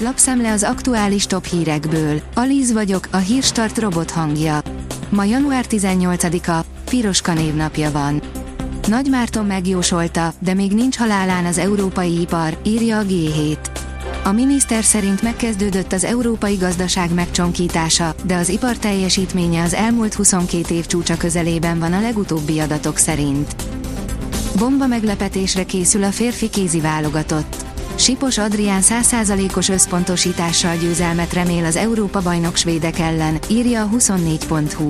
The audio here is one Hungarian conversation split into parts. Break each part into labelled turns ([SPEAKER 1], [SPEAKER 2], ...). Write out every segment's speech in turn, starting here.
[SPEAKER 1] Lapszemle az aktuális top hírekből. Alíz vagyok, a hírstart robot hangja. Ma január 18-a, Piroska névnapja van. Nagy Márton megjósolta, de még nincs halálán az európai ipar, írja a G7. A miniszter szerint megkezdődött az európai gazdaság megcsonkítása, de az ipar teljesítménye az elmúlt 22 év csúcsa közelében van a legutóbbi adatok szerint. Bomba meglepetésre készül a férfi kézi válogatott. Sipos Adrián 100%-os összpontosítással győzelmet remél az Európa-bajnok svédek ellen, írja a 24.hu.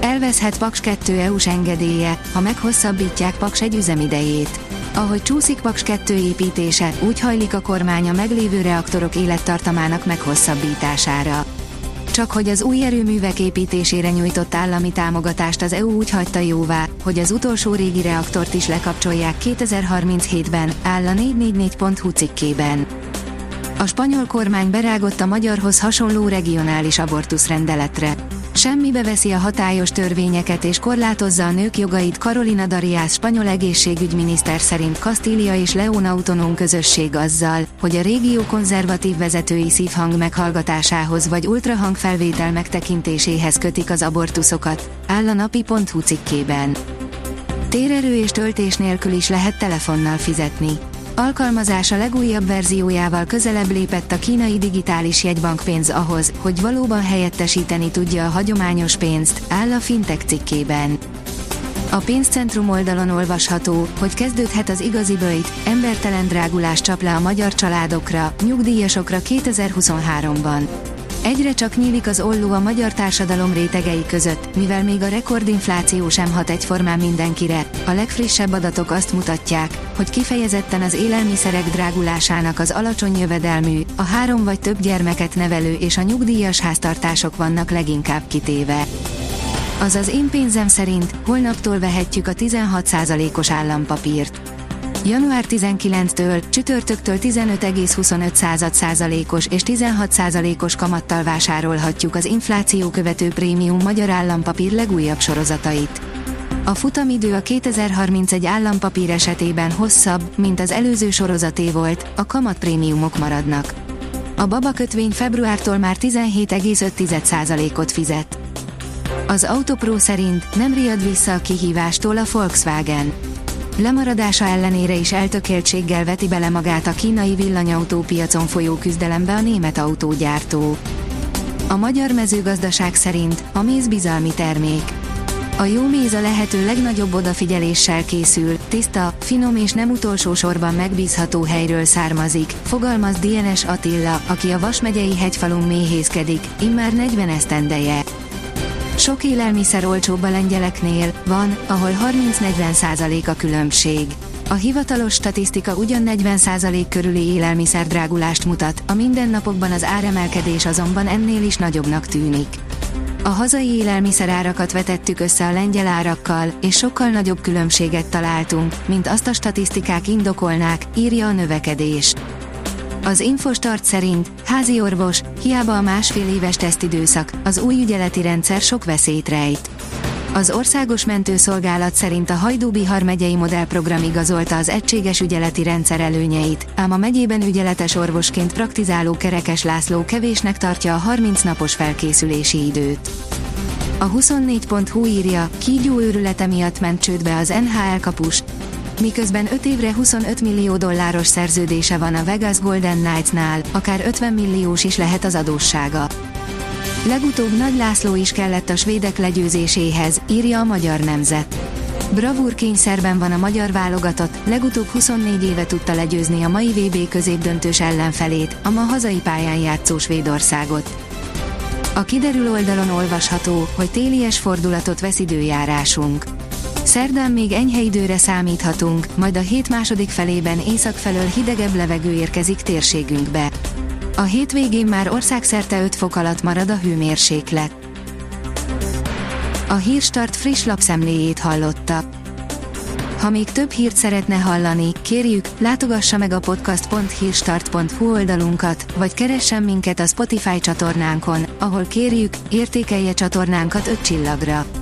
[SPEAKER 1] Elveszhet Paks 2 EU-s engedélye, ha meghosszabbítják Paks egy üzemidejét. Ahogy csúszik Paks 2 építése, úgy hajlik a kormány a meglévő reaktorok élettartamának meghosszabbítására. Csak hogy az új erőművek építésére nyújtott állami támogatást az EU úgy hagyta jóvá, hogy az utolsó régi reaktort is lekapcsolják 2037-ben, áll a 444.hu cikkében. A spanyol kormány berágott a magyarhoz hasonló regionális abortusz rendeletre. Semmibe veszi a hatályos törvényeket és korlátozza a nők jogait Carolina Darias spanyol egészségügyminiszter szerint Kastília és León autonóm közösség azzal, hogy a régió konzervatív vezetői szívhang meghallgatásához vagy ultrahang felvétel megtekintéséhez kötik az abortuszokat, áll a napi.hu cikkében. Térerő és töltés nélkül is lehet telefonnal fizetni. Alkalmazása legújabb verziójával közelebb lépett a kínai digitális jegybankpénz ahhoz, hogy valóban helyettesíteni tudja a hagyományos pénzt, áll a Fintech cikkében. A pénzcentrum oldalon olvasható, hogy kezdődhet az igazi bőjt, embertelen drágulás csap le a magyar családokra, nyugdíjasokra 2023-ban. Egyre csak nyílik az olló a magyar társadalom rétegei között, mivel még a rekordinfláció sem hat egyformán mindenkire. A legfrissebb adatok azt mutatják, hogy kifejezetten az élelmiszerek drágulásának az alacsony jövedelmű, a három vagy több gyermeket nevelő és a nyugdíjas háztartások vannak leginkább kitéve. Azaz én pénzem szerint holnaptól vehetjük a 16%-os állampapírt. Január 19-től, csütörtöktől 15,25 százalékos és 16 százalékos kamattal vásárolhatjuk az infláció követő prémium magyar állampapír legújabb sorozatait. A futamidő a 2031 állampapír esetében hosszabb, mint az előző sorozaté volt, a kamatprémiumok maradnak. A baba kötvény februártól már 17,5%-ot fizet. Az Autopro szerint nem riad vissza a kihívástól a Volkswagen. Lemaradása ellenére is eltökéltséggel veti bele magát a kínai villanyautópiacon folyó küzdelembe a német autógyártó. A magyar mezőgazdaság szerint a méz bizalmi termék. A jó méz a lehető legnagyobb odafigyeléssel készül, tiszta, finom és nem utolsó sorban megbízható helyről származik, fogalmaz DNS Attila, aki a Vas megyei hegyfalun méhészkedik, immár 40 esztendeje. Sok élelmiszer olcsóbb a lengyeleknél, van, ahol 30-40 százalék a különbség. A hivatalos statisztika ugyan 40 százalék körüli élelmiszer drágulást mutat, a mindennapokban az áremelkedés azonban ennél is nagyobbnak tűnik. A hazai élelmiszerárakat vetettük össze a lengyel árakkal, és sokkal nagyobb különbséget találtunk, mint azt a statisztikák indokolnák, írja a növekedés. Az Infostart szerint, házi orvos, hiába a másfél éves tesztidőszak, az új ügyeleti rendszer sok veszélyt rejt. Az Országos Mentőszolgálat szerint a Hajdú-Bihar megyei modellprogram igazolta az egységes ügyeleti rendszer előnyeit, ám a megyében ügyeletes orvosként praktizáló Kerekes László kevésnek tartja a 30 napos felkészülési időt. A 24.hu írja, kígyó őrülete miatt ment csődbe az NHL kapus, miközben 5 évre 25 millió dolláros szerződése van a Vegas Golden Knights-nál, akár 50 milliós is lehet az adóssága. Legutóbb Nagy László is kellett a svédek legyőzéséhez, írja a Magyar Nemzet. Bravúr kényszerben van a magyar válogatott, legutóbb 24 éve tudta legyőzni a mai VB középdöntős ellenfelét, a ma hazai pályán játszó Svédországot. A kiderül oldalon olvasható, hogy télies fordulatot vesz időjárásunk. Szerdán még enyhe időre számíthatunk, majd a hét második felében észak felől hidegebb levegő érkezik térségünkbe. A hétvégén már országszerte 5 fok alatt marad a hőmérséklet. A Hírstart friss lapszemléjét hallotta. Ha még több hírt szeretne hallani, kérjük, látogassa meg a podcast.hírstart.hu oldalunkat, vagy keressen minket a Spotify csatornánkon, ahol kérjük, értékelje csatornánkat 5 csillagra.